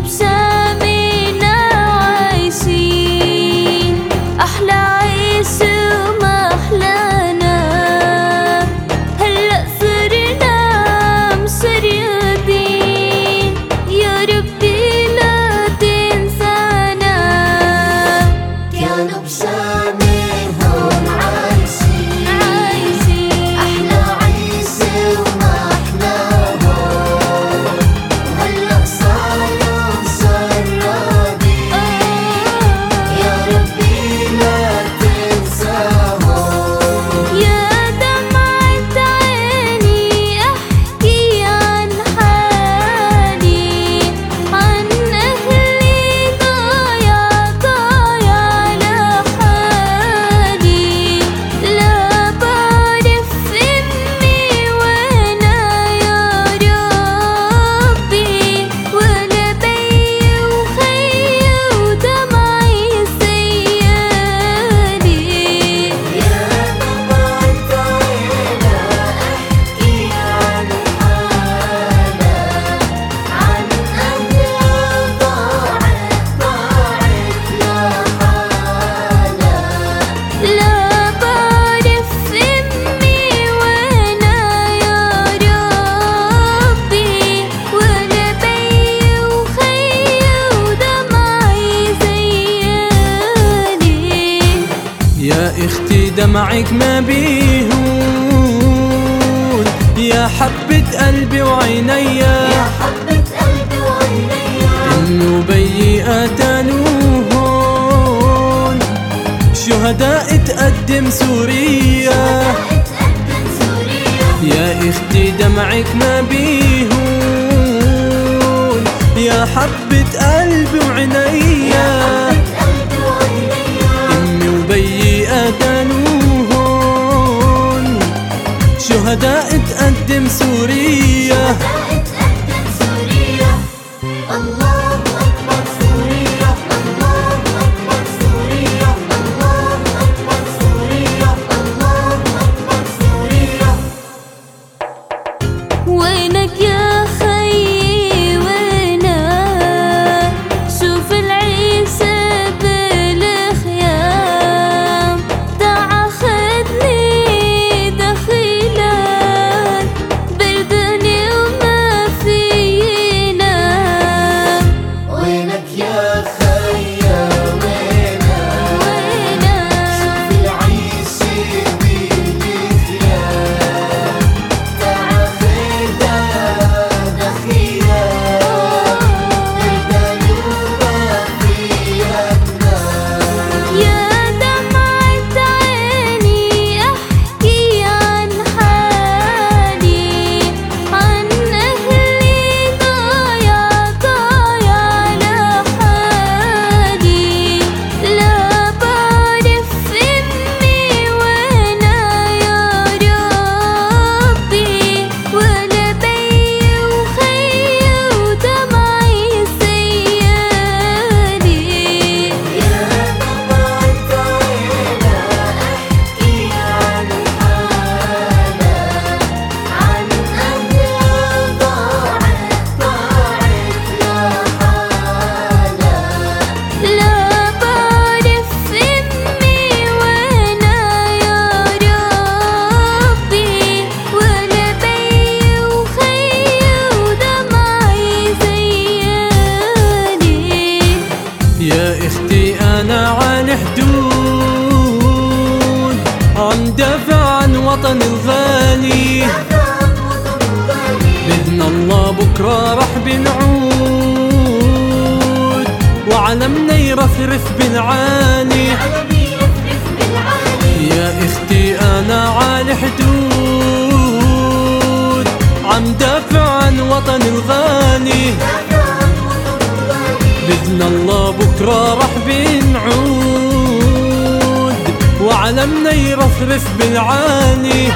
없어. يا إختي دمعك ما بيهون. يا حبة قلبي وعينيا يا حبة قلبي وعينيا قتلوهن شهداء تقدم سوريا. يا إختي دمعك ما بيهون. يا حبة قلبي وعينيا غداء تقدم سوريا. غداء تقدم سوريا. الله بدنا الله بكرة راح بنعود وعلمنا يرفرف بنعاني. يا إختي أنا عالي حدود عم دافع عن وطني الغاني بدنا الله بكرة راح بنعود وعلمنا يرفرف بالعالي